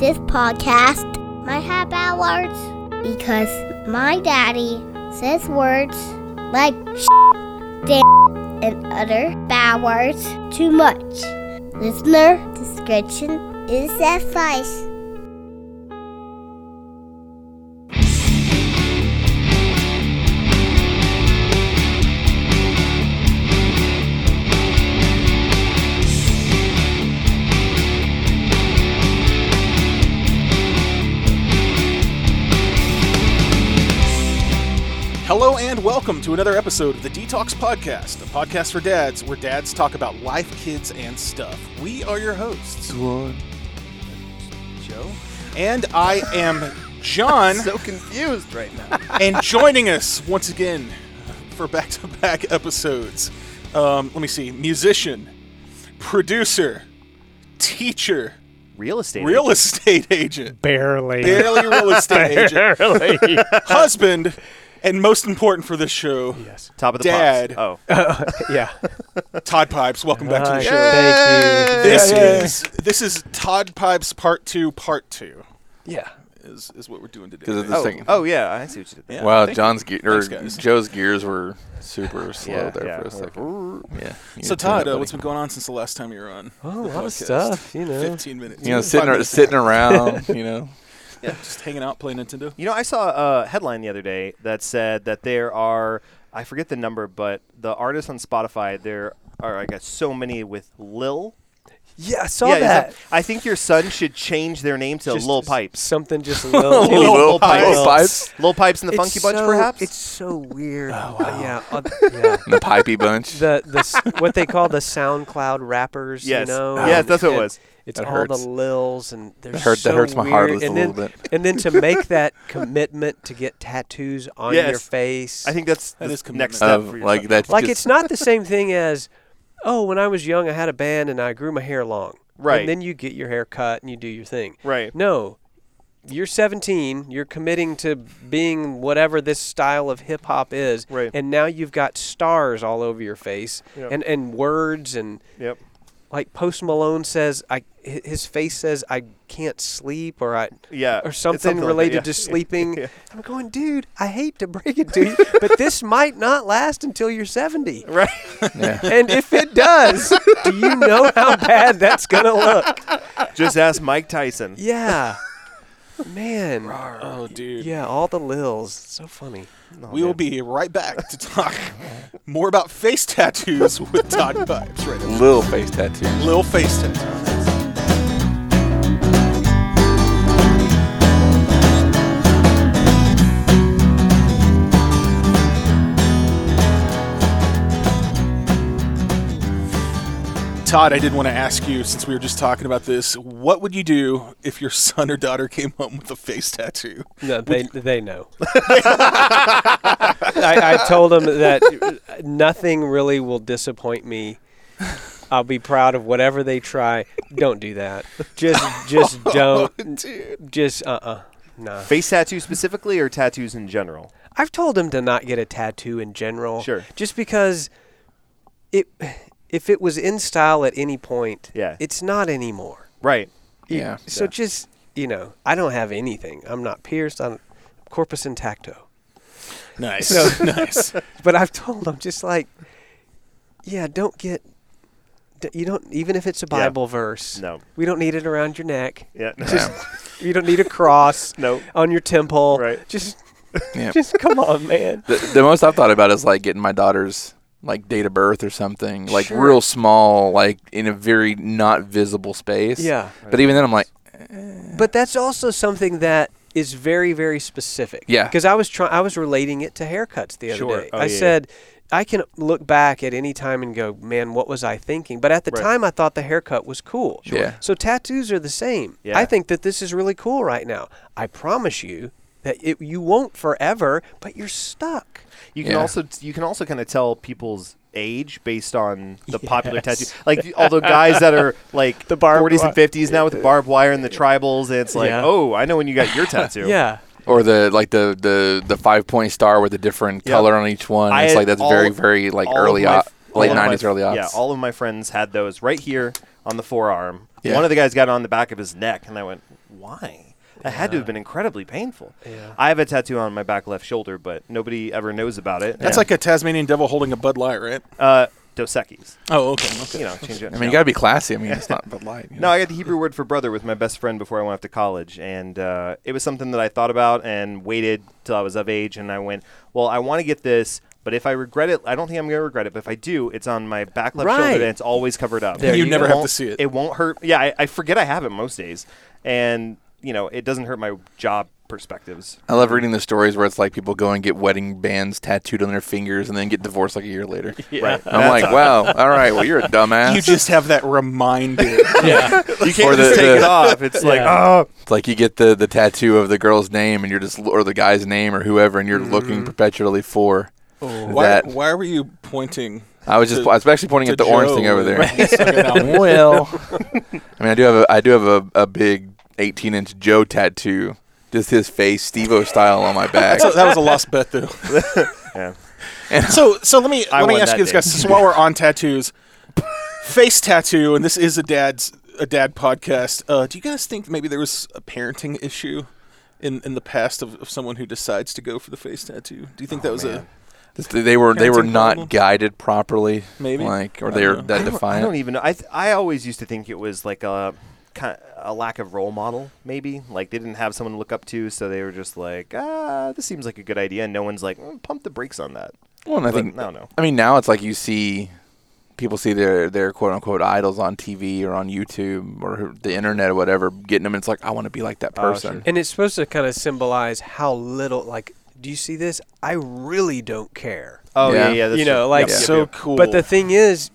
this podcast might have bad words because my daddy says words like damn, and other bad words too much. Listener discretion is advice. Welcome to another episode of the DTALKS Podcast, a podcast for dads where dads talk about life, kids, and stuff. We are your hosts, Joe, and I am John, so confused right now. and joining us once again for back-to-back episodes. Um, let me see: musician, producer, teacher, Real estate. real agent. estate agent, Barely. barely real estate agent, Barely. husband, and most important for this show, yes. top of the Dad. pops. Oh, Yeah. Todd Pipes. Welcome back to the show. Thank you. This Yeah, yeah. is this is Todd Pipes Part Two. Part Two Yeah. is is what we're doing today. 'Cause of the oh, second- oh yeah, I see what you did there. Yeah, wow, John's ge- or Thanks. Joe's gears were super slow Yeah, there yeah. for a second. Yeah. you so Todd, that, uh, what's buddy. been going on since the last time you were on? Oh, a the lot of stuff, you know. Fifteen minutes. you know sitting ar- sitting around, you know. Yeah, just hanging out, playing Nintendo. You know, I saw a headline the other day that said that there are, I forget the number, but the artists on Spotify, there are, I guess, so many with Lil. Yeah, I saw yeah, is that. I think your son should change their name to Just Lil Pipes. Something just a little. Lil, Lil Pipes. Lil Pipes? Lil Pipes and the It's Funky Bunch, perhaps? It's so weird. Yeah. uh, yeah. The pipey bunch. The the what they call the SoundCloud rappers. yes. You know. yes, that's what it was. It's That all hurts. the lils and they're That hurt- that hurts my heart weird. a and then, little bit. And then to make that commitment to get tattoos on your face. I think that's That the is next step Of for your like son. that's like it's not the same thing as oh when i was young i had a band and i grew my hair long Right. and then you get your hair cut and you do your thing Right. no you're 17 you're committing to being whatever this style of hip hop is Right. and now you've got stars all over your face Yep. and and words and Yep. Like post malone says i his face says i can't sleep or i Yeah. or it's something, like related that, to sleeping. Yeah. I'm going, dude, I hate to break it to you, but this might not last until you're 70. Right. yeah. And if it does, do you know how bad that's going to look? Just ask Mike Tyson. Yeah. Man. Oh, dude. Yeah, all the lils. So funny. Oh, We will be right back to talk more about face tattoos with Todd Pipes. Right. now. little face tattoo. Little face tattoos. Todd, I did want to ask you, since we were just talking about this, what would you do if your son or daughter came home with a face tattoo? No, they they know. I, I told them that nothing really will disappoint me. I'll be proud of whatever they try. Don't do that. Just just don't. Dude. Just uh uh Nah. Face tattoo specifically or tattoos in general? I've told him to not get a tattoo in general. Sure. Just because it if it was in style at any point, Yeah. it's not anymore. Right. Yeah. So Yeah. just you know, I don't have anything. I'm not pierced. I'm corpus intacto. Nice. So, nice. But I've told them just like, yeah, don't get. You don't even if it's a Yeah. Bible verse. No. we don't need it around your neck. Yeah. no. You don't need a cross no. on your temple. Right. Just, Yeah. just come on, man. The, the most I've thought about is like getting my daughter's like date of birth or something, like Sure. real small, like in a very not visible space. Yeah. But even then, I'm like, eh. But that's also something that is very, very specific. Yeah. Because I was trying, I was relating it to haircuts the other Sure. day. Oh, I yeah, yeah. said, I can look back at any time and go, man, what was I thinking? But at the Right. time, I thought the haircut was cool. Sure. Yeah. So tattoos are the same. Yeah. I think that this is really cool right now. I promise you that it, you won't forever, but you're stuck. You can Yeah. also you can also kind of tell people's age based on the popular Yes. tattoo. Like all the guys that are like The barbed 40s wi- and 50s now with the barbed wire and the tribals, and it's like, Yeah. oh, I know when you got your tattoo. Yeah. or the like the the the five point star with a different Yep. color on each one. I it's like that's very very like early my- au- late nineties, early aughts. Yeah, all of my friends had those right here on the forearm. Yeah. One of the guys got it on the back of his neck, and I went, why. That had to have been incredibly painful. Yeah. I have a tattoo on my back left shoulder, but nobody ever knows about it. That's Yeah. like a Tasmanian devil holding a Bud Light, right? uh, Dos Equis. Oh, okay. okay. You know, change it. I mean, you gotta be classy. I mean, it's not Bud Light. you No. I got the Hebrew word for brother with my best friend before I went off to college, and uh, it was something that I thought about and waited till I was of age, and I went, well, I want to get this, but if I regret it, I don't think I'm gonna regret it. But if I do, it's on my back left shoulder, and it's always covered up. There You you never have to see it. It won't hurt. Yeah, I, I forget I have it most days, and you know, it doesn't hurt my job perspectives. I love reading the stories where it's like people go and get wedding bands tattooed on their fingers and then get divorced like a year later. Right. I'm like, wow, all right, well, you're a dumbass. You just have that reminder. Yeah. You can't Or just the- take the- it off. It's like, oh, It's like you get the, the tattoo of the girl's name and you're just or the guy's name or whoever and you're looking mm-hmm. perpetually for oh, why, that. why were you pointing? I was just to- I was actually pointing at the orange thing over there. and sucking out? well, I mean, I do have a I do have a, a big 18 inch Joe tattoo, just his face, Steve-O style on my back. So that was a lost bet, though. yeah. And So, so let me I let me ask you this, guys. So while we're on tattoos, face tattoo, and this is a dad's a dad podcast. Uh, do you guys think maybe there was a parenting issue in in the past of, of someone who decides to go for the face tattoo? Do you think that was man. they were they were not problem? guided properly, Maybe? like, or they're that I don't, I don't even know. I th- I always used to think it was like a kind a lack of role model, maybe. Like they didn't have someone to look up to, so they were just like, ah, this seems like a good idea. And no one's like, mm, pump the brakes on that. well, and I But think I don't know. I mean, now it's like you see people see their their quote unquote idols on TV or on YouTube or the internet or whatever, getting them. And it's like I want to be like that Oh, person. sure. And it's supposed to kind of symbolize how little, like, do you see this? I really don't care. Oh yeah, Yeah. yeah. that's you know, like Yep, yep, so yep. cool. But the thing is, it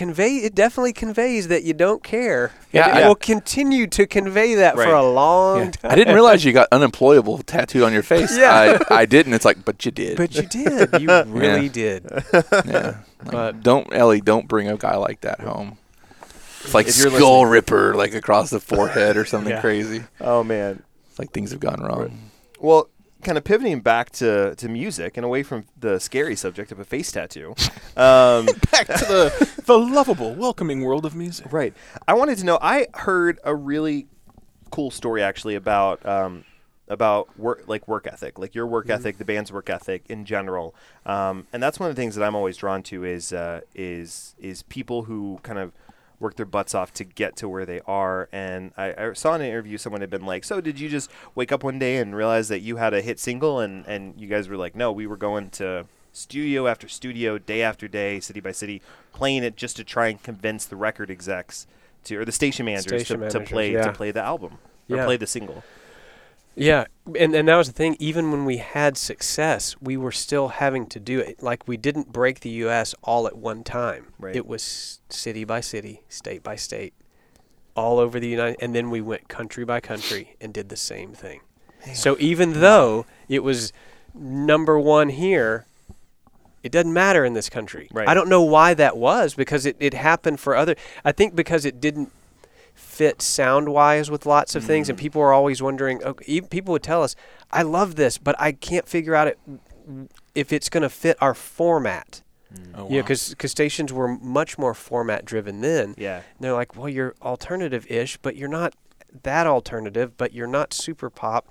convey it definitely conveys that you don't care. Yeah, it I- will continue to convey that for a long Yeah. time. I didn't realize you got unemployable tattooed on your face. Yeah. I, I didn't. It's like, but you did. but you did. You really did. yeah. Like, But- don't Ellie, don't bring a guy like that home. It's like If you're skull listening- ripper, like across the forehead or something Yeah. crazy. Oh man. It's like things have gone wrong. Well, kind of pivoting back to, to music and away from the scary subject of a face tattoo. Um, back to the the lovable, welcoming world of music. Right. I wanted to know. I heard a really cool story actually about um, about work like work ethic, like your work ethic, the band's work ethic in general. Um, and that's one of the things that I'm always drawn to is uh, is is people who kind of work their butts off to get to where they are. And I, I saw in an interview someone had been like, "So did you just wake up one day and realize that you had a hit single?" And and you guys were like, "No, we were going to." Studio after studio, day after day, city by city, playing it just to try and convince the record execs to, or the station managers Station to, to play yeah. to play the album or Yeah. play the single. Yeah, and and that was the thing. Even when we had success, we were still having to do it. Like we didn't break the U.S. all at one time. Right. It was city by city, state by state, all over the United. And then we went country by country and did the same thing. So even though it was number one here, it doesn't matter in this country. Right. I don't know why that was because it, it happened for other. I think because it didn't fit sound wise with lots of things, and Mm. people are always wondering. Okay, people would tell us, "I love this, but I can't figure out it if it's going to fit our format." Oh, Yeah, wow. because stations were much more format driven then. Yeah. And they're like, well, you're alternative ish, but you're not that alternative, but you're not super pop.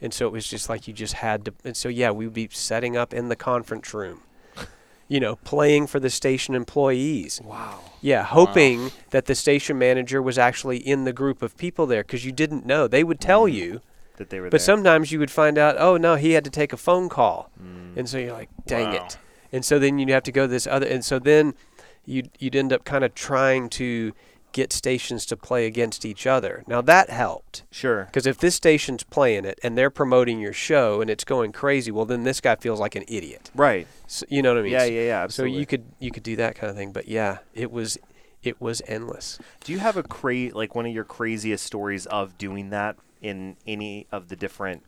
And so it was just like you just had to. And so, yeah, we would be setting up in the conference room, you know, playing for the station employees. Wow. Yeah, hoping that the station manager was actually in the group of people there because you didn't know. They would tell you, That they were there. but there. sometimes you would find out, oh, no, he had to take a phone call. Mm. And so you're like, dang Wow. it. And so then you'd have to go this other, and so then you'd, you'd end up kind of trying to get stations to play against each other. Now that helped Sure. because if this station's playing it and they're promoting your show and it's going crazy, well then this guy feels like an idiot. Right. So, you know what I mean? Yeah, yeah, yeah. Absolutely. So you could you could do that kind of thing, but yeah, it was it was endless. Do you have a cra- like one of your craziest stories of doing that in any of the different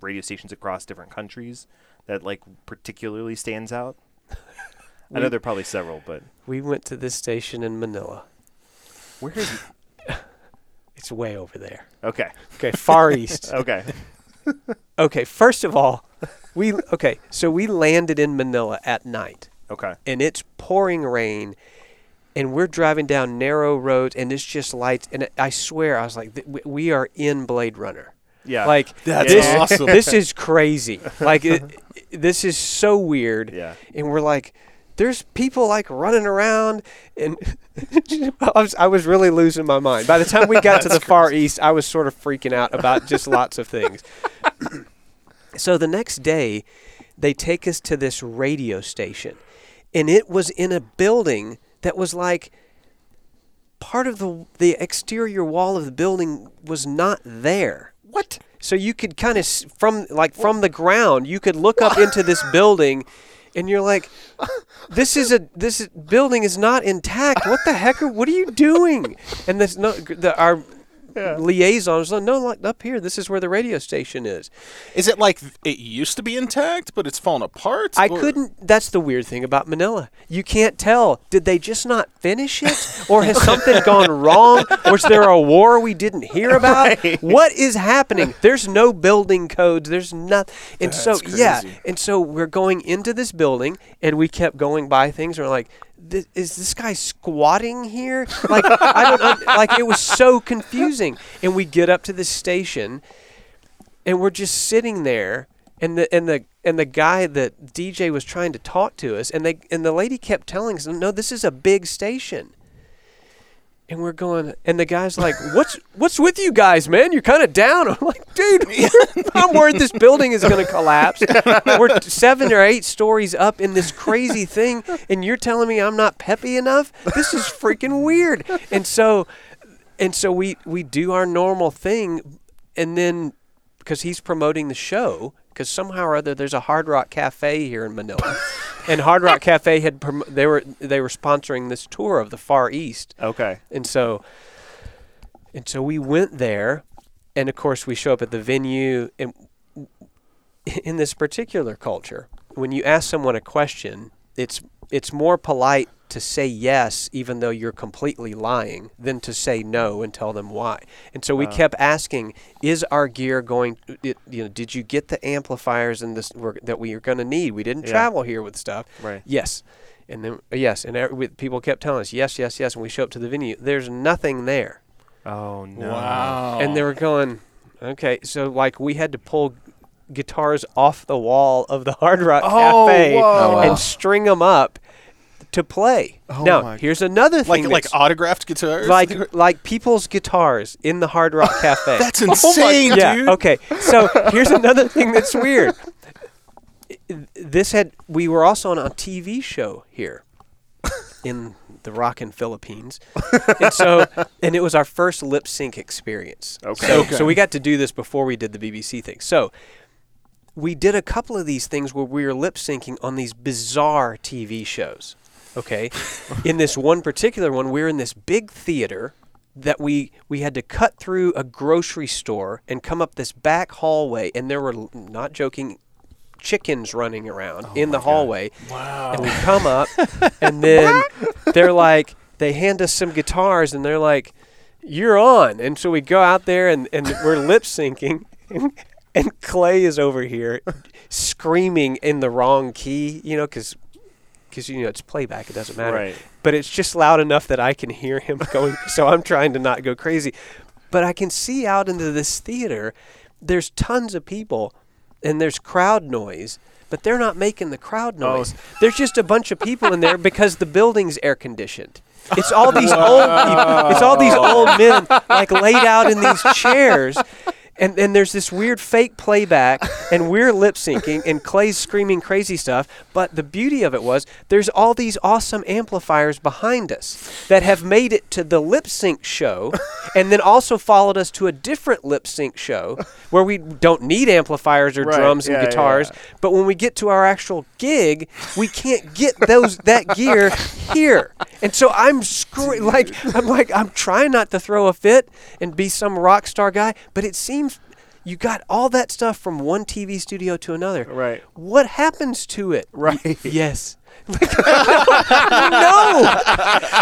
radio stations across different countries that like particularly stands out? I know there are probably several, but We went to this station in Manila. Where is it? It's way over there. Okay. Okay, far east. Okay. Okay, first of all, we okay, so we landed in Manila at night Okay. and it's pouring rain and we're driving down narrow roads, and it's just lights. And I swear, I was like, th- we- we are in Blade Runner. Yeah. Like That's this, awesome. this is crazy. Like it, this is so weird. Yeah. And we're like, there's people like running around, and I was I was really losing my mind. By the time we got to the far east, I was sort of freaking out about just lots of things. so the next day, they take us to this radio station, and it was in a building that was like part of the the exterior wall of the building was not there. What? So you could kind of from like from the ground, you could look up into this building, and you're like, "This is a this building is not intact. What the heck? Are, what are you doing?" And this no the, our liaison was like, "No, like up here. This is where the radio station is." Is it like it used to be intact, but it's fallen apart? I Or- couldn't. That's the weird thing about Manila. You can't tell. Did they just not finish it, or has something gone wrong? Was there a war we didn't hear about? What is happening? There's no building codes. There's nothing. And so That's yeah. And so we're going into this building, and we kept going by things. And we're like. "Th- Is this guy squatting here? Like I don't like. It was so confusing. And we get up to the station, and we're just sitting there and the and the and the guy that DJ was trying to talk to us and they and the lady kept telling us no this is a big station and we're going and the guy's like what's what's with you guys man? You're kind of down. I'm like dude I'm worried this building is going to collapse. We're seven or eight stories up in this crazy thing and you're telling me I'm not peppy enough? This is freaking weird. And so and so we we do our normal thing and then because he's promoting the show because somehow or other there's a Hard Rock Cafe here in Manila, and Hard Rock Cafe had prom- they were they were sponsoring this tour of the Far East, Okay. and so and so we went there, and of course we show up at the venue, and in this particular culture, when you ask someone a question, it's it's more polite to say yes even though you're completely lying than to say no and tell them why. And so we kept asking, is our gear going it, you know, did you get the amplifiers and this we're, that we are going to need? We didn't Yeah. travel here with stuff. Right. Yes. And then uh, yes, and every, people kept telling us yes, yes, yes, and we show up to the venue. There's nothing there. Oh no. Wow. And they were going, okay, so like we had to pull guitars off the wall of the Hard Rock Oh, Cafe whoa. Oh, and string them up to play. Oh now, my here's another like thing like that's- autographed guitars. like like people's guitars in the Hard Rock Cafe. That's oh insane, yeah. dude. Okay. So here's another thing that's weird. This had we were also on a TV show here in the rockin' Philippines, and so and it was our first lip sync experience. Okay. So, Okay. so we got to do this before we did the BBC thing. So we did a couple of these things where we were lip syncing on these bizarre TV shows. Okay. in this one particular one, we were in this big theater that we we had to cut through a grocery store and come up this back hallway, and there were not joking chickens running around in the hallway. Wow. And we come up, and then they're like, they hand us some guitars, and they're like, "You're on." And so we go out there, and, and we're lip syncing, and Clay is over here screaming in the wrong key, you know, because because you know it's playback, it doesn't matter. Right. But it's just loud enough that I can hear him going. so I'm trying to not go crazy, but I can see out into this theater. There's tons of people, and there's crowd noise. But they're not making the crowd oh. noise. There's just a bunch of people in there because the building's air conditioned. It's all these old people. It's all these old men like laid out in these chairs. And and there's this weird fake playback and we're lip syncing and Clay's screaming crazy stuff. But the beauty of it was there's all these awesome amplifiers behind us that have made it to the lip sync show and then also followed us to a different lip sync show where we don't need amplifiers or Right, drums and yeah, yeah, guitars. yeah. But when we get to our actual gig, we can't get those that gear here. And so I'm screwing, like I'm like I'm trying not to throw a fit and be some rock star guy, but it seems you got all that stuff from one TV studio to another. Right. What happens to it? Right. Yes. no,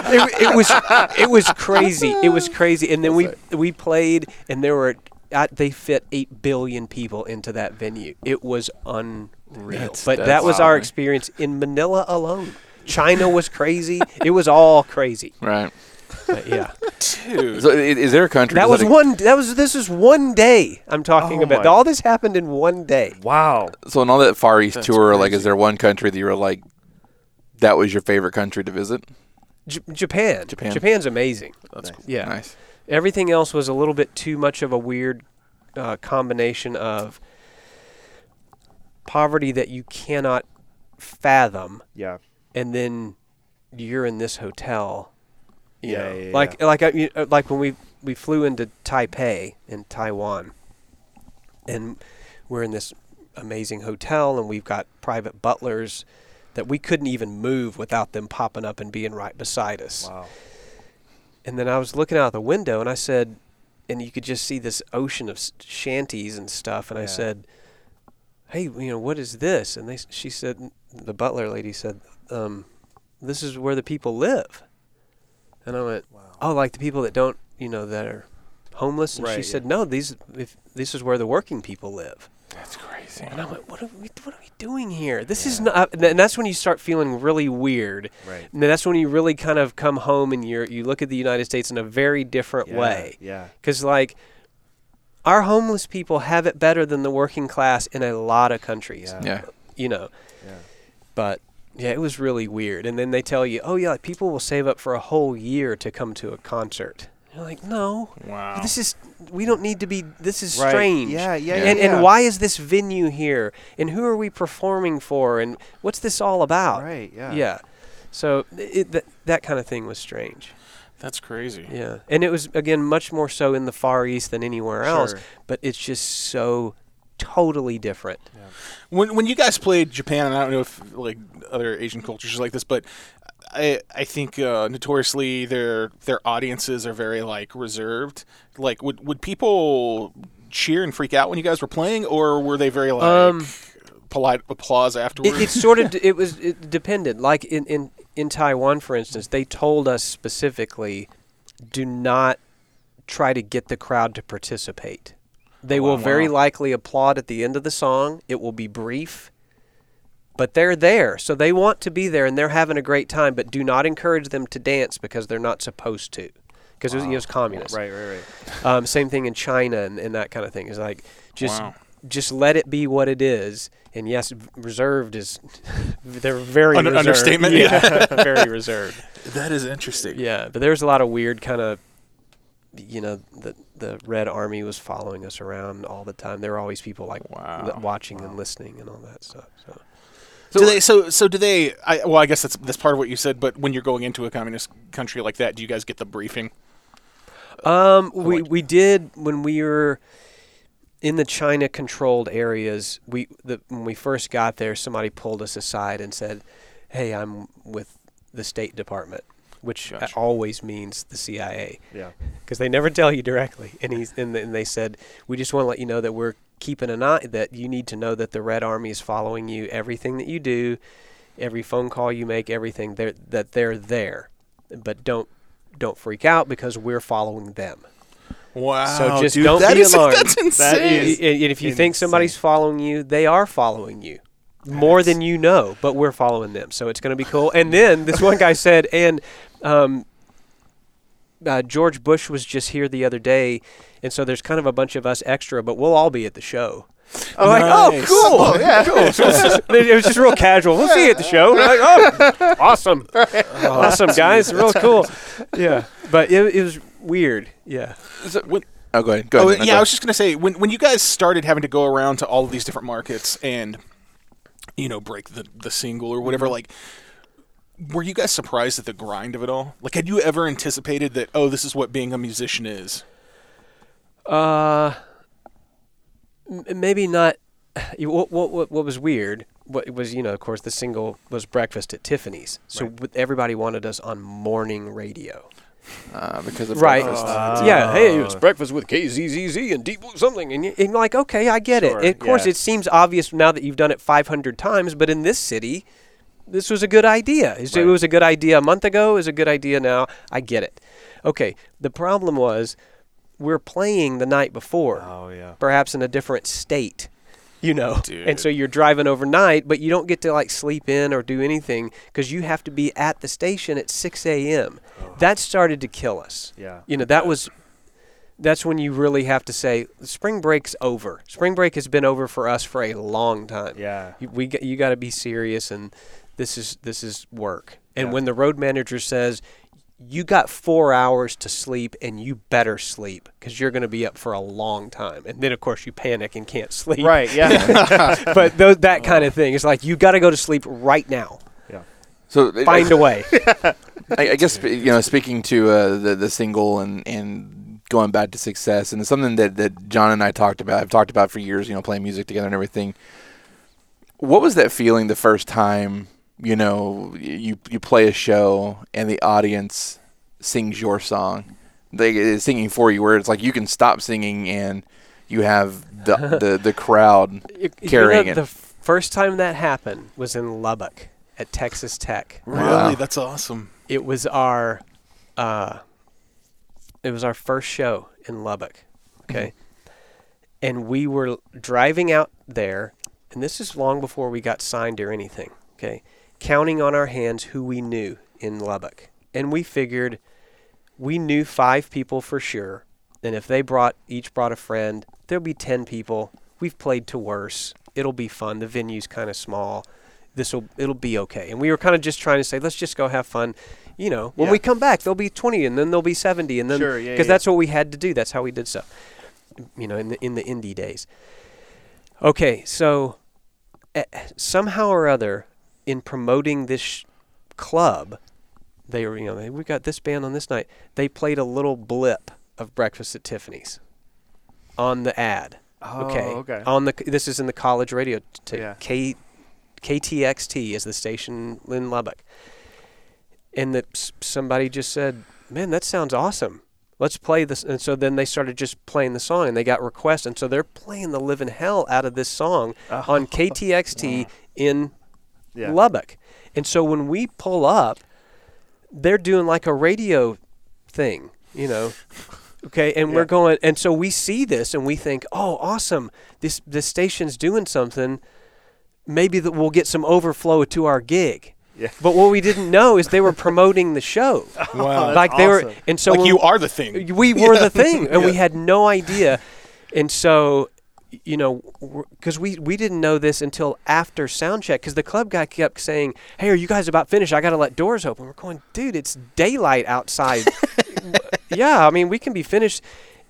it, it was it was crazy. It was crazy, and then we we played, and there were uh, they fit eight billion people into that venue. It was unreal. That's- but that that's was our wow. experience in Manila alone. China was crazy. It was all crazy. Right. But yeah, Dude. So, i- is there a country that does was it- one. That was this is one day. I'm talking Oh about. my- All this happened in one day. Wow. So in all that Far East That's tour, like, is there one country that you were like, that was your favorite country to visit? J- Japan. Japan. Japan's amazing. That's Nice. Yeah. Nice. Everything else was a little bit too much of a weird uh, combination of poverty that you cannot fathom, Yeah. And then you're in this hotel. you Yeah, know. yeah, like yeah. like I, you- uh, like when we we flew into Taipei in Taiwan, and we're in this amazing hotel, and we've got private butlers that we couldn't even move without them popping up and being right beside us. Wow. And then I was looking out the window and I said, and you could just see this ocean of shanties and stuff. And I said, "Hey, you know what is this?" And they, she said, the butler lady said, um, "This is where the people live." And I went, Wow. "Oh, like the people that don't, you know, that are homeless." And she Right, said, "No, these, if this is where the working people live." That's crazy. And I went, "What are we, what are we doing here? This is not." And that's when you start feeling really weird. Right. And that's when you really kind of come home and you you look at the United States in a very different Yeah, way. Yeah. Because like our homeless people have it better than the working class in a lot of countries. Yeah. Yeah. You know, Yeah. but yeah, it was really weird. And then they tell you, oh yeah, like, people will save up for a whole year to come to a concert. You're like, no, Wow. this is we don't need to be. This is Right. strange. Yeah, yeah, Yeah. yeah. And, yeah. and why is this venue here? And who are we performing for? And what's this all about? Right. Yeah. Yeah. So it, that that kind of thing was strange. That's crazy. Yeah, and it was again much more so in the Far East than anywhere else. Sure. But it's just so totally different. When when you guys played Japan, and I don't know if like other Asian cultures are like this, but I I think uh, notoriously their their audiences are very like reserved. Like would would people cheer and freak out when you guys were playing, or were they very like Um, polite applause afterwards? It, it sort of d- it was it depended. Like in, in in Taiwan, for instance, they told us specifically, do not try to get the crowd to participate. They will very likely applaud at the end of the song. It will be brief. But they're there, so they want to be there, and they're having a great time. But do not encourage them to dance because they're not supposed to, because it was, it was communist. Right. Right. Right. Um, same thing in China and, and that kind of thing. Is like just Wow. Just let it be what it is. And yes, reserved is they're very Under- reserved. understatement, Yeah, very reserved. that is interesting. Yeah, but there's a lot of weird kind of, you know, the the Red Army was following us around all the time. There were always people like Wow. li- watching and listening and all that stuff. So. do they so so do they? I, well, I guess that's that's part of what you said. But when you're going into a communist country like that, do you guys get the briefing? Um, we we did when we were in the China controlled areas. We the when we first got there, somebody pulled us aside and said, "Hey, I'm with the State Department," which uh, Gotcha. always means the CIA Yeah. because they never tell you directly. And he's and, and they said, "We just want to let you know that we're keeping an eye. That you need to know that the Red Army is following you. Everything that you do, every phone call you make, everything. They're, that they're there, but don't." Don't freak out because we're following them. Wow. So just dude, don't that be is- alarmed. That's insane. That is- And and if you think somebody's following you, they are following you more than you know, but we're following them. So it's going to be cool. And then this one guy said, and um, uh, George Bush was just here the other day, and so there's kind of a bunch of us extra, but we'll all be at the show. I'm like, oh, cool, yeah, cool. So it's just- it was just real casual. We'll see you at the show. We're like, oh, awesome, awesome, guys, real cool. Yeah, but it, it was weird. Yeah. When- Oh, go ahead. Go Oh, ahead. No, yeah, go I was just gonna say when when you guys started having to go around to all of these different markets and you know break the the single or whatever, Mm-hmm. like. Were you guys surprised at the grind of it all? Like, had you ever anticipated that? Oh, this is what being a musician is. Uh, m- maybe not. What, what what what was weird? What was you know? Of course, the single was "Breakfast at Tiffany's," so Right. w- everybody wanted us on morning radio. Uh, because of Right. breakfast. Uh, yeah. Hey, it's breakfast with KZZZ and Deep Blue something, and, you, and you're like, okay, I get Sure, it. Of course, yeah. it seems obvious now that you've done it 500 times, but in this city, this was a good idea. It's- It Right. was a good idea a month ago. Is a good idea now. I get it. Okay. The problem was we're playing the night before Oh yeah. perhaps in a different state. You know, Dude. and so you're driving overnight, but you don't get to like sleep in or do anything because you have to be at the station at 6 a.m. Oh. That started to kill us. Yeah. You know, that was that's when you really have to say spring break's over. Spring break has been over for us for a long time. Yeah. You, we got, you got to be serious, and this is this is work. And Yeah. when the road manager says you got four hours to sleep, and you better sleep because you're going to be up for a long time, and then of course you panic and can't sleep. Right. Yeah. but those, that kind of thing. It's like you got to go to sleep right now. So Find a way. I, I guess you know, speaking to uh, the the single and and going back to success, and it's something that that John and I talked about. I've talked about for years. You know, playing music together and everything. What was that feeling the first time? You know, you you play a show and the audience sings your song. They is singing for you, where it's like you can stop singing and you have the the, the crowd You- you carrying know, it. The first time that happened was in Lubbock at Texas Tech. Really? Wow. That's awesome. It was our, uh, it was our first show in Lubbock. Okay, and we were driving out there, and this is long before we got signed or anything. Okay, counting on our hands who we knew in Lubbock, and we figured we knew five people for sure. And if they brought each brought a friend, there'll be ten people. We've played to worse. It'll be fun. The venue's kind of small. This will it'll be okay. And we were kind of just trying to say, let's just go have fun. You know, when Yeah. we come back, there'll be twenty, and then there'll be seventy, and then Sure, yeah, because yeah. that's what we had to do. That's how we did stuff. You know, in the in the indie days. Okay, so eh, somehow or other, in promoting this sh- club, they were you know they, we got this band on this night. They played a little blip of Breakfast at Tiffany's on the ad. Oh, okay. Oh, okay. On the this is in the college radio. T- Yeah. K, KTXT is the station in Lubbock, and that s- somebody just said, "Man, that sounds awesome. Let's play this." And so then they started just playing the song, and they got requests, and so they're playing the living hell out of this song oh. on KTXT in Yeah. Lubbock. And so when we pull up, they're doing like a radio thing, you know. Okay, and we're going and so we see this and we think, "Oh, awesome. This this station's doing something. Maybe that we'll get some overflow to our gig." Yeah. But what we didn't know is they were promoting the show. Wow. that's like they were and so like you are the thing. we were the thing and we had no idea and so y- you know because we we didn't know this until after sound check because the club guy kept saying hey are you guys about finished? I gotta let doors open. We're going dude it's daylight outside. Yeah i mean we can be finished.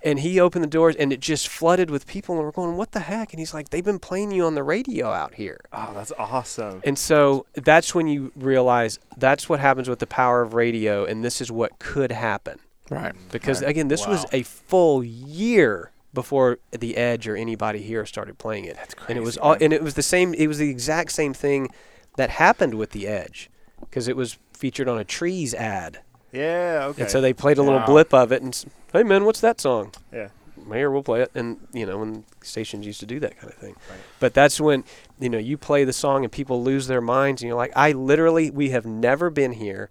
And he opened the doors and it just flooded with people and we're going what the heck? And he's like they've been playing you on the radio out here. Oh, that's awesome. and so that's when you realize that's what happens with the power of radio and this is what could happen. Right. because right. again, this was a full year before the Edge or anybody here started playing it. That's And it was all, and it was the same. It was the exact same thing that happened with the Edge, because it was featured on a Trees ad, Yeah. Okay. and so they played a little Wow. blip of it, and hey man, what's that song? yeah. Here, we'll play it, and you know, when stations used to do that kind of thing. Right. But that's when you know you play the song and people lose their minds, and you're like, I literally, we have never been here,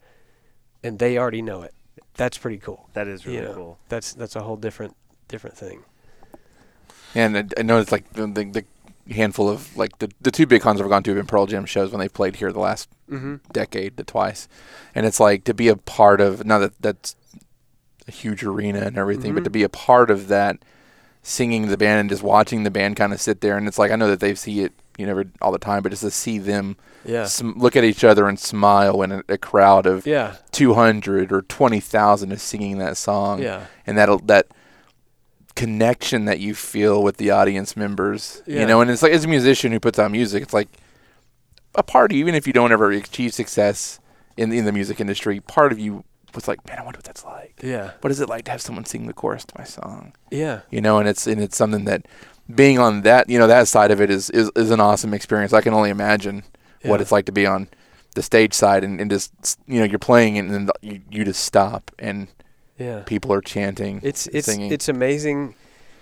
and they already know it. That's pretty cool. That is really you know, cool. That's that's a whole different different thing. And I, know it's like the, the, the handful of like the the two big cons I've gone to have been Pearl Jam shows when they played here the last Mm-hmm. decade, the twice, and it's like to be a part of. Now that that's a huge arena and everything, but Mhm. to be a part of that, singing the band and just watching the band kind of sit there, and it's like I know that they see it, you know, all the time, but just to see them Yeah. sm- look at each other and smile when a, a crowd of Yeah. two hundred or twenty thousand is singing that song, Yeah. and that that connection that you feel with the audience members, Yeah. you know, and it's like as a musician who puts out music, it's like a party, even if you don't ever achieve success in in the music industry, part of you was like, man, I wonder what that's like. Yeah. What is it like to have someone sing the chorus to my song? Yeah. You know, and it's and it's something that being on that, you know, that side of it is is, is an awesome experience. I can only imagine what it's like to be on the stage side and, and just you know you're playing and then you, you just stop and Yeah. people are chanting It's it's singing it's amazing,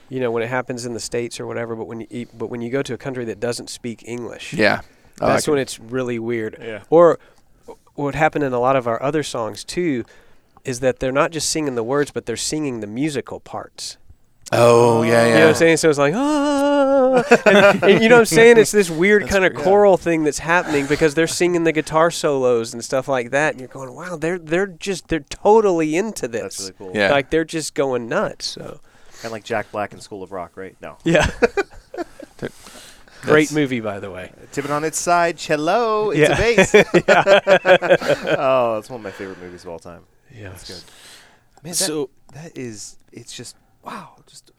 you know, when it happens in the states or whatever. But when you eat, but when you go to a country that doesn't speak English, yeah Oh, I that's can- when it's really weird. Yeah. Or what happened in a lot of our other songs too, is that they're not just singing the words, but they're singing the musical parts. Oh yeah yeah You know what I'm saying? So it's like, ah, and, and you know what I'm saying? It's this weird kind of weird. choral thing that's happening because they're singing the guitar solos and stuff like that, and you're going, "Wow, they're they're just they're totally into this. That's really cool. Yeah. Like they're just going nuts." So Kind of like Jack Black in School of Rock, right? No. yeah, great That's- movie by the way. Tip it on its side. Cello. It's Yeah. a bass. oh, that's one of my favorite movies of all time. Yeah, That's good. Man, that, So that is it's just wow, just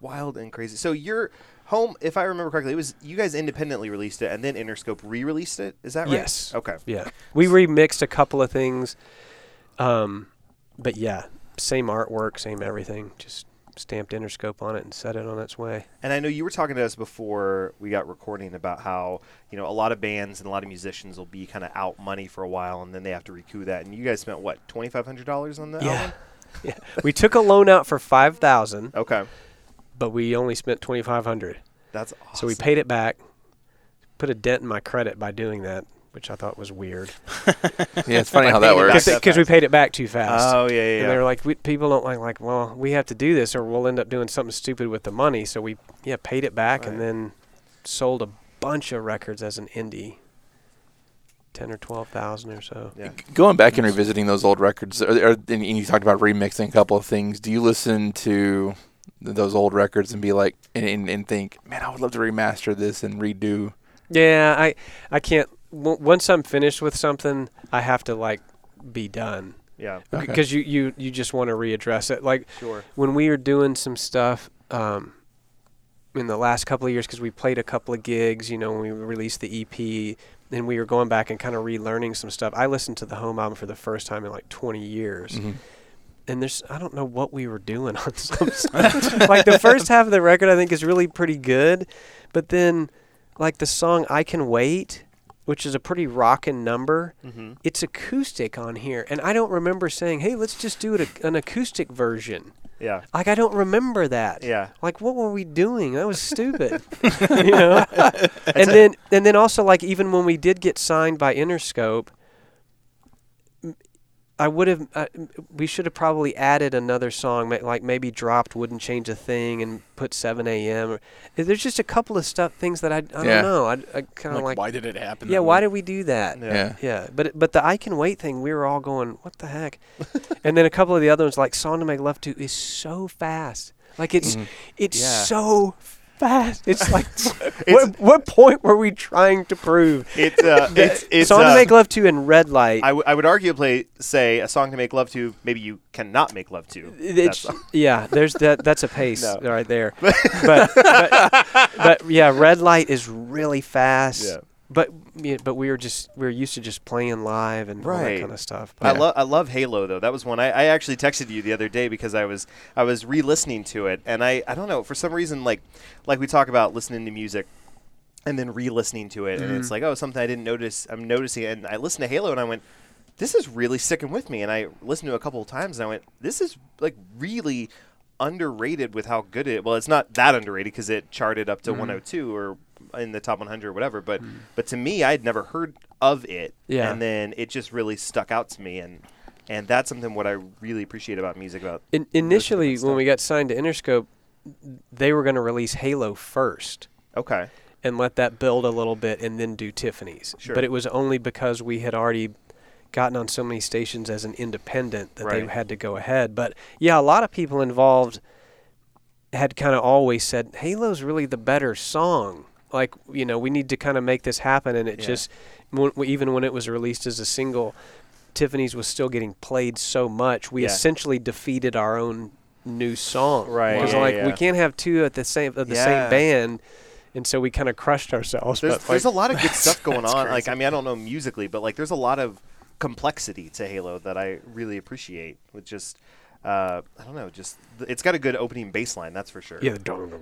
wild and crazy. So your home, if I remember correctly, it was you guys independently released it and then Interscope re-released it. Is that right? Yes. Okay. Yeah, we remixed a couple of things, um, but yeah, same artwork, same everything. Just stamped Interscope on it and set it on its way. And I know you were talking to us before we got recording about how you know a lot of bands and a lot of musicians will be kind of out money for a while and then they have to recoup that. And you guys spent what twenty five hundred dollars on that Yeah. album? Yeah, we took a loan out for five thousand, Okay, but we only spent twenty five hundred. that's awesome. So we paid it back. Put a dent in my credit by doing that, which I thought was weird Yeah, it's funny how that works. because we paid it back too fast. Oh yeah, yeah. And yeah. they were like, we, people don't like, like, well, we have to do this or we'll end up doing something stupid with the money. So we, yeah, paid it back and then sold a bunch of records as an indie, ten or twelve thousand or so. yeah. Going back and revisiting those old records, are, are, and you talked about remixing a couple of things. Do you listen to those old records and be like, and, and, and think, man, I would love to remaster this and redo? Yeah, I, I can't. W- once I'm finished with something, I have to like be done Yeah. Okay. because you, you, you just want to readdress it. Like Sure. when we were doing some stuff um, in the last couple of years, because we played a couple of gigs, you know, when we released the EP, and we were going back and kind of relearning some stuff. I listened to the home album for the first time in like 20 years, Mhm. and there's I don't know what we were doing on some stuff. like the first half of the record, I think is really pretty good, but then like the song "I Can Wait." Which is a pretty rockin' number. Mm-hmm. It's acoustic on here, and I don't remember saying, "Hey, let's just do it a, an acoustic version." Yeah. Like I don't remember that. Yeah. Like what were we doing? That was stupid. you know. and then and then also like even when we did get signed by Interscope, I would have uh, we should have probably added another song like maybe dropped wouldn't change a thing and put 7 a.m. There's just a couple of stuff things that I, I don't Yeah. know. I, I kind of like, like, why did it happen? yeah, why way? did we do that? Yeah. Yeah. Yeah, but but the I can wait thing, we were all going, what the heck? and then a couple of the other ones, like "Song to Make Love To," is so fast. Like it's Mhm. it's Yeah. so fast. It's like what what point were we trying to prove? It's uh, it's it's "Song uh, to Make Love To" in "Red Light." I, w- I would arguably say a song to make love to. Maybe you cannot make love to. it's, yeah, there's that. That's a pace No. right there. but, but but yeah, "Red Light" is really fast. Yeah. But yeah, but we were just we were used to just playing live and all that kind of stuff. I But love I love Halo though. That was one I, I actually texted you the other day because I was I was re-listening to it and I, I don't know for some reason like like we talk about listening to music and then re-listening to it and it's mm. like oh something I didn't notice I'm noticing and I listened to Halo and I went this is really sticking with me and I listened to it a couple of times and I went this is like really underrated with how good it well it's not that underrated because it charted up to mm. 102 or in the top 100 or whatever but hmm. but to me I'd never heard of it Yeah. and then it just really stuck out to me and and that's something what I really appreciate about music about In, initially, when we got signed to Interscope, they were going to release Halo first okay and let that build a little bit and then do Tiffany's. Sure. But it was only because we had already gotten on so many stations as an independent that they had to go ahead. But yeah, a lot of people involved had kind of always said Halo's really the better song. Like, you know, we need to kind of make this happen and it Yeah. just w- even when it was released as a single, Tiffany's was still getting played so much. We Yeah. essentially defeated our own new song. Right, Because yeah, like we can't have two at the same of the same band, and so we kind of crushed ourselves. there's, but there's a lot of good stuff going on like. I mean I don't know musically but like there's a lot of complexity to Halo that I really appreciate with just uh, I don't know just th- it's got a good opening bass line that's for sure yeah,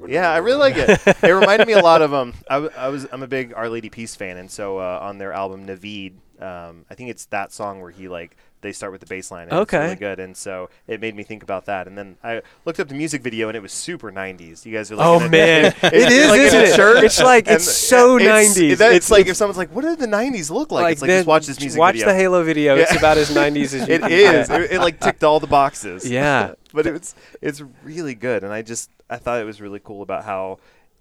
Yeah, I really like it. it reminded me a lot of um. I, w- I was I'm a big Our Lady Peace fan, and so uh, on their album Naveed, um, I think it's that song where he like they start with the bass line. And It's Okay. really good, and so it made me think about that. And then I looked up the music video, and it was super 90s. You guys are like, Oh man, it, it is, like isn't a it? church, It's like it's so it's, 90s. that- It's It's like if someone's like, "What do the 90s look like?" it's like just watch this music watch video. Watch the Halo video. It's about as 90s as you It can is. It, it like ticked all the boxes. Yeah. but it's it's really good, and I just I thought it was really cool about how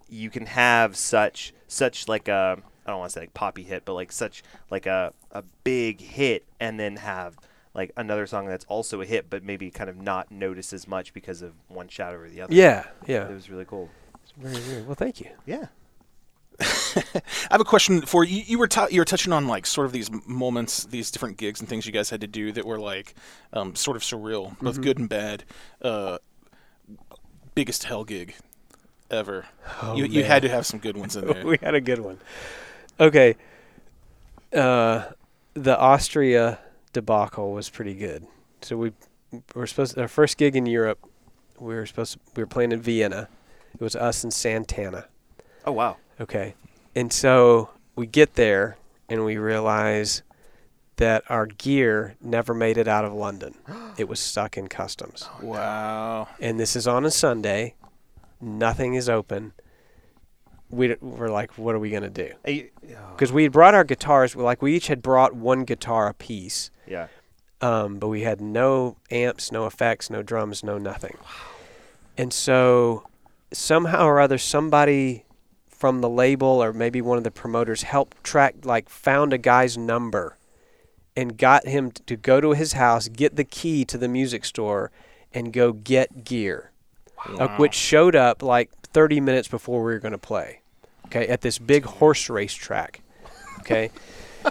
you can have such such like a I don't want to say like poppy hit, but like such like a a big hit, and then have like another song that's also a hit, but maybe kind of not noticed as much because of one shot over the other. Yeah, yeah. it was really cool. It's very weird. Well, thank you. Yeah. I have a question for you. You were ta- you were touching on like sort of these moments, these different gigs and things you guys had to do that were like um, sort of surreal, both Mm-hmm. good and bad. Uh, biggest hell gig ever. Oh, you you had to have some good ones in there. we had a good one. Okay. Uh, the Austria debacle was pretty good. So we were supposed our first gig in Europe. We were supposed to, we were playing in Vienna. It was us and Santana. Oh wow. Okay. And so we get there and we realize that our gear never made it out of London. It was stuck in customs. wow. And this is on a Sunday. Nothing is open. We were like, what are we gonna do? Because we had brought our guitars. Like we each had brought one guitar apiece. yeah. Um, but we had no amps, no effects, no drums, no nothing. And so somehow or other, somebody from the label or maybe one of the promoters helped track, like, found a guy's number and got him to go to his house, get the key to the music store, and go get gear, uh, which showed up like 30 minutes before we were going to play. Okay, at this big horse race track. Okay.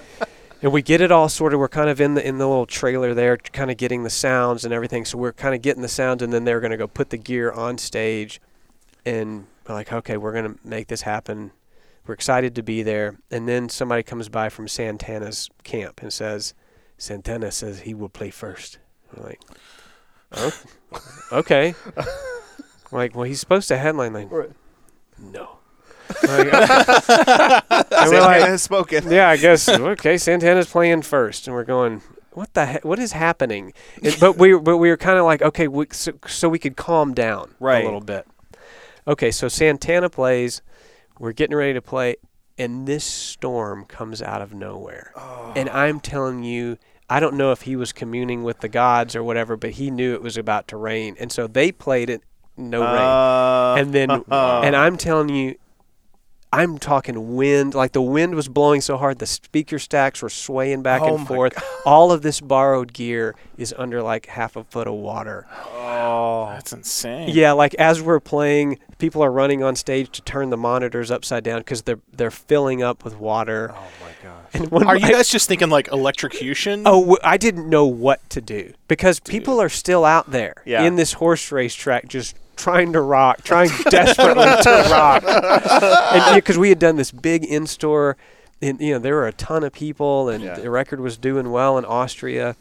and we get it all sorted. We're kind of in the in the little trailer there, kind of getting the sounds and everything. So we're kind of getting the sounds, and then they're going to go put the gear on stage, and we're like, okay, we're going to make this happen. We're excited to be there. And then somebody comes by from Santana's camp and says, Santana says he will play first. We're like, oh, okay. Like, well, he's supposed to headline. Like, no. Like, and we're Santana like, has spoken. yeah, I guess okay. Santana's playing first, and we're going. What the heck? What is happening? And- but we but we were kind of like okay, we, so, so we could calm down Right. a little bit. Okay, so Santana plays. We're getting ready to play, and this storm comes out of nowhere. And I'm telling you, I don't know if he was communing with the gods or whatever, but he knew it was about to rain, and so they played it no rain Uh, and then and I'm telling you, I'm talking wind. Like the wind was blowing so hard, the speaker stacks were swaying back Oh and my forth. All of this borrowed gear is under like half a foot of water. oh, That's insane. Yeah, like as we're playing, people are running on stage to turn the monitors upside down because they're they're filling up with water. oh my gosh. And one Are you guys just thinking like electrocution? Oh, I didn't know what to do because people are still out there Yeah. in this horse race track, just trying to rock, trying desperately to rock. Because we had done this big in-store, and you know there were a ton of people, and Yeah. the record was doing well in Austria.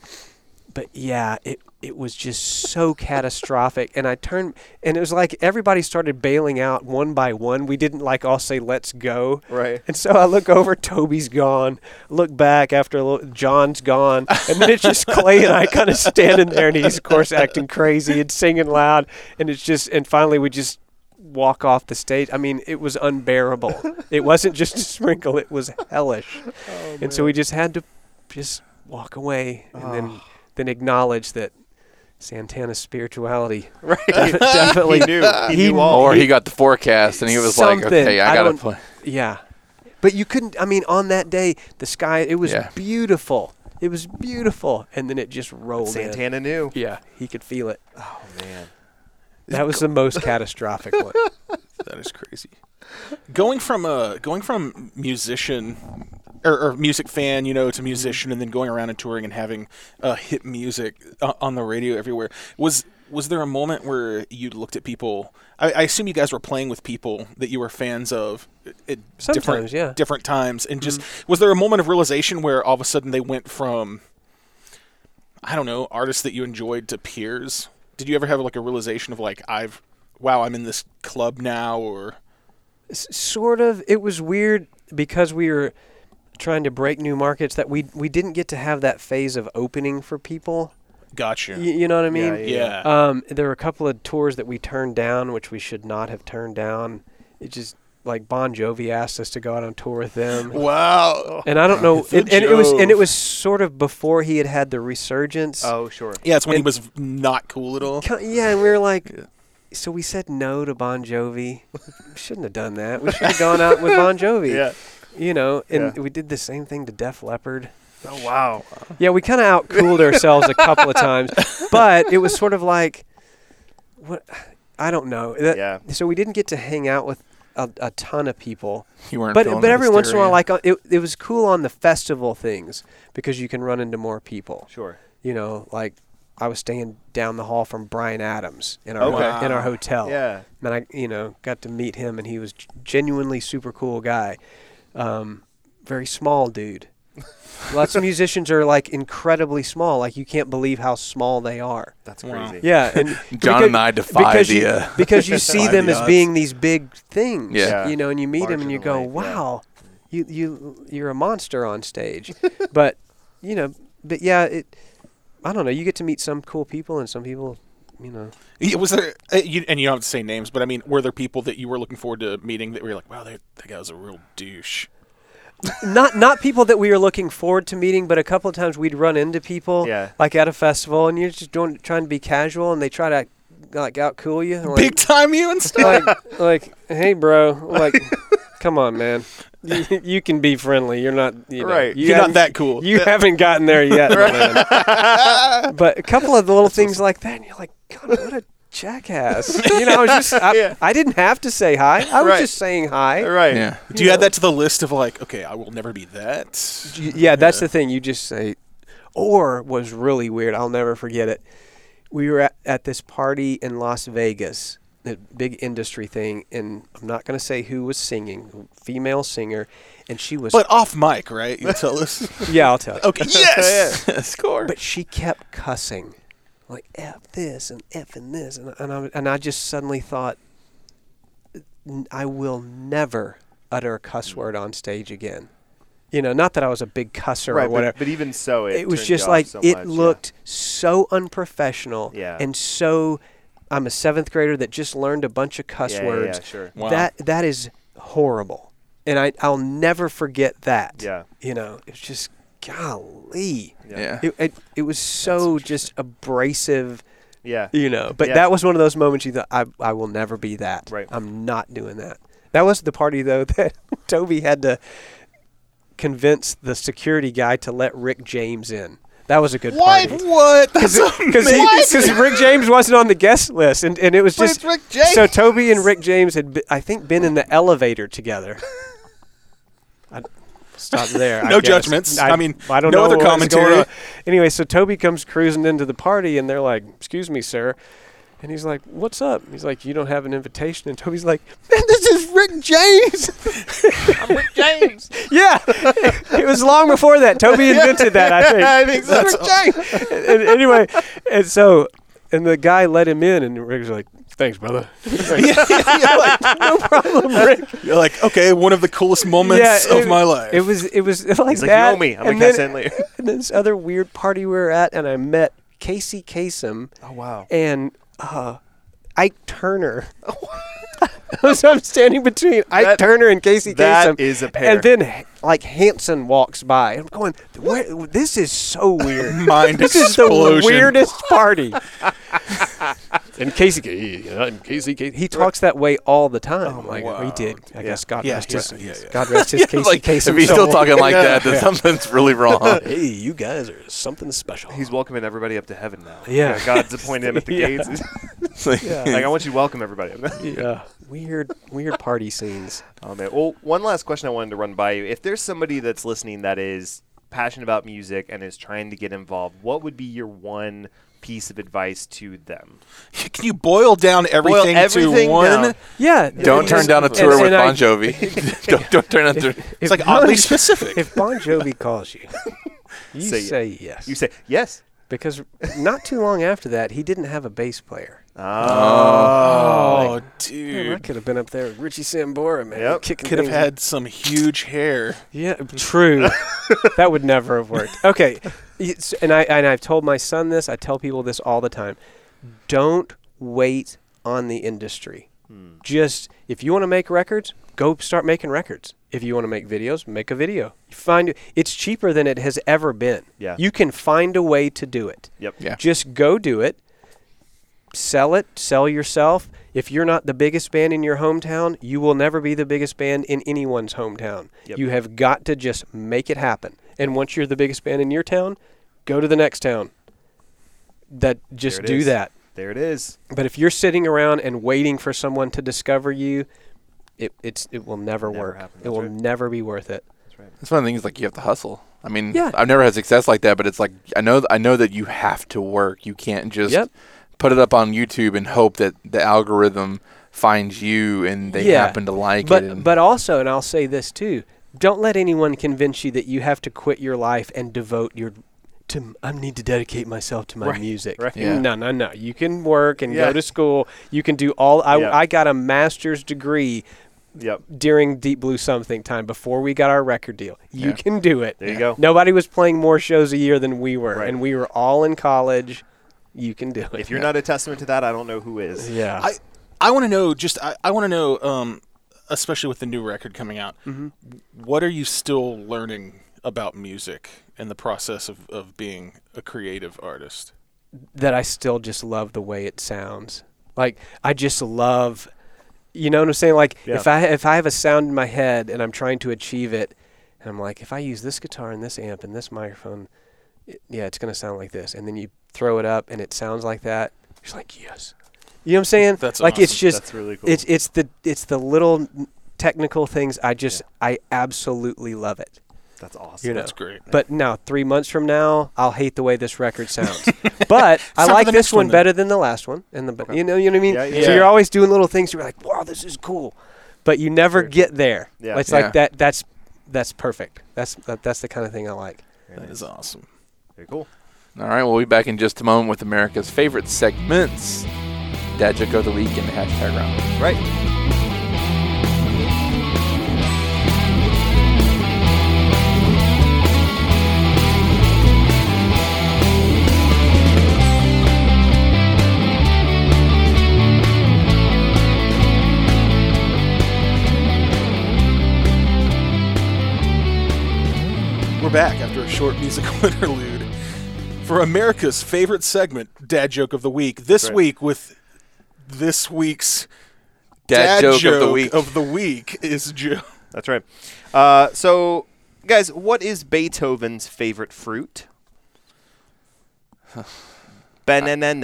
But yeah, it it was just so catastrophic. And I turned, and it was like everybody started bailing out one by one. We didn't like all say "Let's go." Right. And so I look over, Toby's gone. Look back after a little, John's gone, and then it's just Clay and I kind of standing there, and he's of course acting crazy and singing loud, and it's just, and finally we just walk off the stage. I mean, it was unbearable. it wasn't just a sprinkle; it was hellish. Oh, and so we just had to just walk away, and then ah. then acknowledge that Santana's spirituality Right. definitely he knew. He, he knew all. Or he got the forecast and he was like, okay, I I gotta don't- play. Yeah. But you couldn't I mean on that day the sky it was Yeah. beautiful. It was beautiful and then it just rolled in. Santana knew. Yeah, he could feel it. Oh man. That was the most catastrophic one. That is crazy. Going from a going from musician or, or music fan, you know, to musician, and then going around and touring and having uh, hit music uh, on the radio everywhere was was there a moment where you looked at people? I, I assume you guys were playing with people that you were fans of at Sometimes, different yeah. different times, and just was there a moment of realization where all of a sudden they went from I don't know artists that you enjoyed to peers? Did you ever have like a realization of like I've wow I'm in this club now or S- sort of it was weird because we were trying to break new markets that we we didn't get to have that phase of opening for people. Gotcha. Y- you know what I mean? yeah. Um, there were a couple of tours that we turned down, which we should not have turned down. It just like Bon Jovi asked us to go out on tour with them, wow. and I don't know, The and, and it was and it was sort of before he had had the resurgence. Oh sure. Yeah, it's when he was not cool at all. Yeah, and we were like, so we said no to Bon Jovi. we shouldn't have done that. We should have gone out with Bon Jovi. Yeah. You know, and Yeah. we did the same thing to Def Leppard. Oh wow. Yeah, we kind of outcooled ourselves a couple of times, but it was sort of like, what? I don't know. That- Yeah. So we didn't get to hang out with a, a ton of people, You weren't. but but every once in a while, like uh, it, it was cool on the festival things because you can run into more people. Sure. You know, like I was staying down the hall from Bryan Adams in our Okay. in our hotel. Yeah. and I you know got to meet him, and he was genuinely super cool guy. Um, very small dude. Lots of musicians are like incredibly small. Like you can't believe how small they are. That's Wow. crazy. Yeah, and John because- and I defy because the. you, uh, because you see them the as odds. being these big things. Yeah. you know, and you meet them and you go, than life, yeah. "Wow, you you you're a monster on stage." but you know, but yeah, it. I don't know. You get to meet some cool people and some people, you know. Yeah, Was there, uh, you, and you don't have to say names, but I mean, were there people that you were looking forward to meeting that were like, wow, that, that guy was a real douche? not not people that we were looking forward to meeting, but a couple of times we'd run into people, Yeah. like at a festival, and you're just doing trying to be casual, and they try to like out cool you, like, Big time you and stuff? like like hey bro, like come on man, you, you can be friendly. You're not you know, Right. You You're not that cool. You haven't gotten there yet, man. but a couple of the little things like that, and you're like, God, what a jackass. You know, I was just I, Yeah. I didn't have to say hi. I was Right. just saying hi. Right. yeah. Do you add that to the list of like, okay, I will never be that? Y- Yeah, that's the thing. You just say, or was really weird. I'll never forget it. We were at, at this party in Las Vegas, a big industry thing, and I'm not going to say who was singing, female singer, and she was. But off mic, right? You tell us. yeah, I'll tell you. Okay, yes, score. But she kept cussing, like f this and f and this, and and I, and I just suddenly thought, I will never utter a cuss word on stage again. You know, not that I was a big cusser Right. or whatever. But, but even so, it, it, was just like so it much, yeah. looked so unprofessional Yeah. and so i'm a seventh grader that just learned a bunch of cuss Yeah, yeah, words Yeah, sure. Wow. that that is horrible and I, i'll never forget that Yeah. you know it's just golly Yeah. it, it, it was so just abrasive Yeah. you know but Yeah. that was one of those moments you thought I, I will never be that Right. i'm not doing that that was the party though that toby had to convince the security guy to let rick james in that was a good what? party What? That's because amazing. Rick James wasn't on the guest list, and, and it was But just it's Rick James. so Toby and Rick James had be, I think been in the elevator together. I stop there. No guess. judgments. I mean, I don't no know other what commentary. Anyway, so Toby comes cruising into the party, and they're like, "Excuse me, sir." And he's like, "What's up?" He's like, "You don't have an invitation." And Toby's like, "Man, this is Rick James." I'm Rick James. yeah, it was long before that. Toby invented that. I think. I think so. This Rick James. and, anyway, and so, and the guy let him in, and Rick's like, "Thanks, brother." He's like, no problem, Rick. You're like, okay, one of the coolest moments Yeah, of my life. It was it was like He's like, you that. owe me. I'm and like, that's then, later. and this other weird party we were at, and I met Casey Kasem Oh wow. and uh, Ike Turner. so I'm standing between Ike That- Turner and Casey that Kasem. is a pair. And then like Hanson walks by. I'm going, this is so weird. Mind this is the weirdest party. and Casey, K- and Casey, Casey, he talks that way all the time. Oh, like wow. he did. I guess God Yeah, rest yeah, his yeah, yeah. God rest his Casey like, Kasem. if he's still talking like that, then Yeah. something's really wrong. Hey, you guys are something special. He's welcoming everybody up to heaven now. Yeah. God's appointed him at the gates. Like- Yeah. like I want you to welcome everybody. yeah, weird, weird party scenes. Oh man. Well, one last question I wanted to run by you. If there's somebody that's listening that is passionate about music and is trying to get involved, what would be your one piece of advice to them? Can you boil down everything, everything to one? down. Yeah, Don't turn down a and- tour with and Bon Jovi. don't, don't turn down. a tour- It's like oddly specific. If Bon Jovi calls you, you Say say, yes. yes. You say yes. Because not too long after that, he didn't have a bass player. oh, Man, I dude. could have been up there with Richie Sambora, man. Yep. Kicking Could have things. had some huge hair. Yeah, true. that would never have worked. Okay, it's- and I and I've told my son this. I tell people this all the time. Don't wait on the industry. Hmm. Just if you want to make records, go start making records. If you want to make videos, make a video. You find it's cheaper than it has ever been. Yeah. You can find a way to do it. Yep. Yeah. Just go do it. Sell it, sell yourself. If you're not the biggest band in your hometown, you will never be the biggest band in anyone's hometown. Yep. You have got to just make it happen. And once you're the biggest band in your town, go to the next town. That just do is. that. There it is. But if you're sitting around and waiting for someone to discover you, it it's it will never, Never work. happen. It That's will right. never be worth it. That's right. It's one of the things like you have to hustle. I mean, Yeah. I've never had success like that, but it's like I know I know that you have to work. You can't just Yep. put it up on YouTube and hope that the algorithm finds you and they Yeah. happen to like but it. And but also, and I'll say this too: don't let anyone convince you that you have to quit your life and devote your to. I need to dedicate myself to my Right, music. right. Yeah. No, no, no. You can work and Yeah. go to school. You can do all. I Yeah. I got a master's degree Yep. during Deep Blue Something time before we got our record deal. You Yeah. can do it. There you go. Nobody was playing more shows a year than we were, Right. and we were all in college. You can do it. If you're not a testament to that, I don't know who is. yeah. I I want to know just I, I want to know um especially with the new record coming out. What are you still learning about music and the process of, of being a creative artist? that I still just love the way it sounds. Like I just love, you know what I'm saying? Like Yeah. if I if I have a sound in my head and I'm trying to achieve it, and I'm like, if I use this guitar and this amp and this microphone, it, yeah, it's gonna sound like this. And then you throw it up and it sounds like that. You're like, yes. You know what I'm saying? That's like it's awesome. just That's really cool. it's it's the it's the little technical things. I just I absolutely love it. That's awesome. You know. That's great. But now, three months from now, I'll hate the way this record sounds. but I like this one one then. better than the last one. And the you know you know what I mean. Yeah, yeah. So you're always doing little things. You're like, wow, this is cool, but you never Very get there. Yeah. It's Yeah. like that. That's that's perfect. That's that, that's the kind of thing I like. Very that nice. is awesome. Very cool. All right, we'll be back in just a moment with America's favorite segments, Dad Joke of the Week and the hashtag round. Right. Short musical interlude for America's favorite segment, Dad Joke of the Week. This right. week with this week's Dad, joke, of the week. of the week is Joe. That's right. Uh, so, guys, what is Beethoven's favorite fruit? Banana.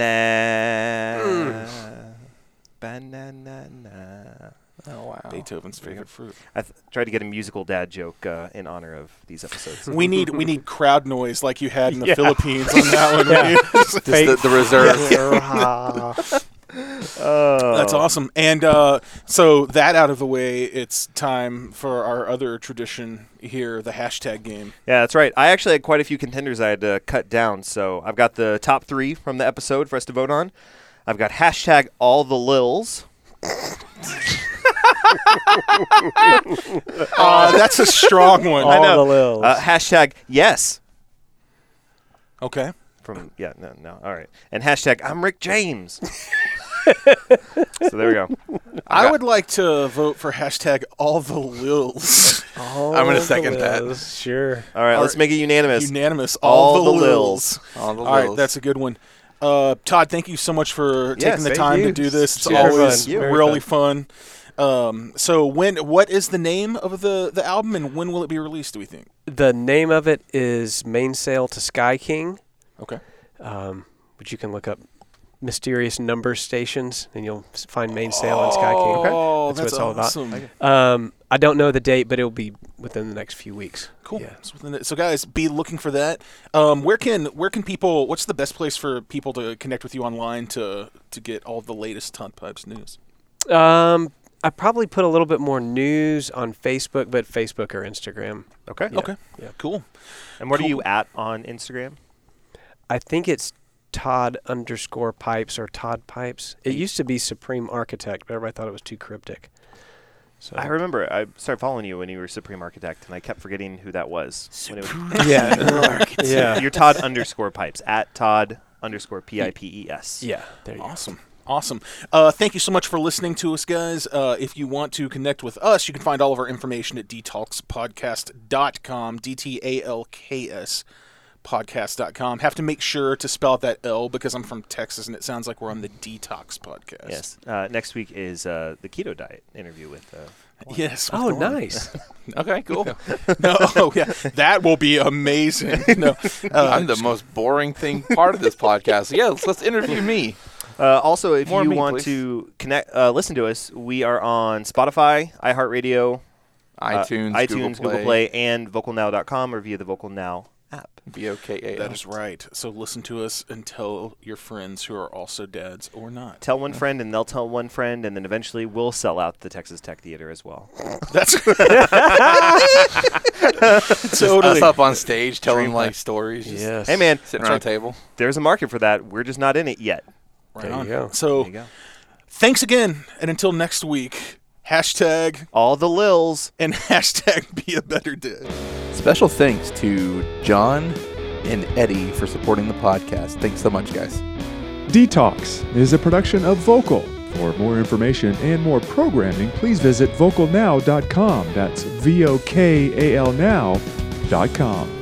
Banana. Oh wow. Beethoven's favorite fruit. I th- tried to get a musical dad joke uh, in honor of these episodes. We need we need crowd noise like you had in the Yeah. Philippines on that one. Yeah. Just the, the reserve. oh. That's awesome. And uh, so that out of the way, it's time for our other tradition here, the hashtag game. Yeah, that's right. I actually had quite a few contenders I had to cut down. So I've got the top three from the episode for us to vote on. I've got hashtag all the lils. Uh, that's a strong one. All I know. the lils. Uh, hashtag yes. Okay. From yeah, no, no. All right. And hashtag I'm Rick James. so there we go. I would like to vote for hashtag all the lils. All I'm gonna the second that. Sure. All right, let's make it unanimous. Unanimous. All, All the, the lils. All the lils. All right, that's a good one. Uh, Todd, thank you so much for Yes, taking the thank time to do this. It's Super always fun. Very really fun. Um, so when what is the name of the the album and when will it be released? Do we think? The name of it is Main Sail to Sky King. Okay. Um, but you can look up mysterious number stations and you'll find Main Sail and Sky King. Oh, That's what it's all about. Um, I don't know the date, but it'll be within the next few weeks. Cool. Yeah. The- so guys, be looking for that. Um, where can where can people? What's the best place for people to connect with you online to to get all the latest Todd Pipes news? Um, I probably put a little bit more news on Facebook, but Facebook or Instagram. Okay. Yeah. Okay. Yeah. Cool. And what Cool. are you at on Instagram? I think it's Todd underscore pipes or Todd pipes. It used to be Supreme Architect, but everybody thought it was too cryptic. So I remember I started following you when you were Supreme Architect, and I kept forgetting who that was. When it was yeah, yeah, You're Todd underscore pipes at Todd underscore P I P E S. yeah. There you go. Awesome. Awesome. Uh, thank you so much for listening to us, guys. Uh, if you want to connect with us, you can find all of our information at dtalkspodcast.com, D T A L K S podcast.com. Have to make sure to spell out that L because I'm from Texas and it sounds like we're on the Detox podcast. Yes. Uh, next week is uh, the keto diet interview with. Uh, Yes. with Oh, Gordon. nice. Okay, cool. No, oh, yeah. That will be amazing. No. Uh, I'm the most boring thing part of this podcast. Yeah, let's, let's interview me. Uh, also, if More you me, want please. to connect, uh, listen to us, we are on Spotify, iHeartRadio, uh, iTunes, iTunes, Google Google Play, and VokalNow.com, or via the VokalNow app. B O K A. that is right. So listen to us and tell your friends who are also dads or not. Tell one friend, and they'll tell one friend, and then eventually we'll sell out the Texas Tech Theater as well. That's Us totally. up on stage telling like stories. Yes. Hey, man, Sitting that's around a table. there's a market for that. We're just not in it yet. Right There you on. go. So There you go. thanks again, and until next week, hashtag All the Lils. and hashtag be a better dad. Special thanks to John and Eddie for supporting the podcast. Thanks so much, guys. DTALKS is a production of Vokal. For more information and more programming, please visit vokalnow.com. That's V O K A L now.com.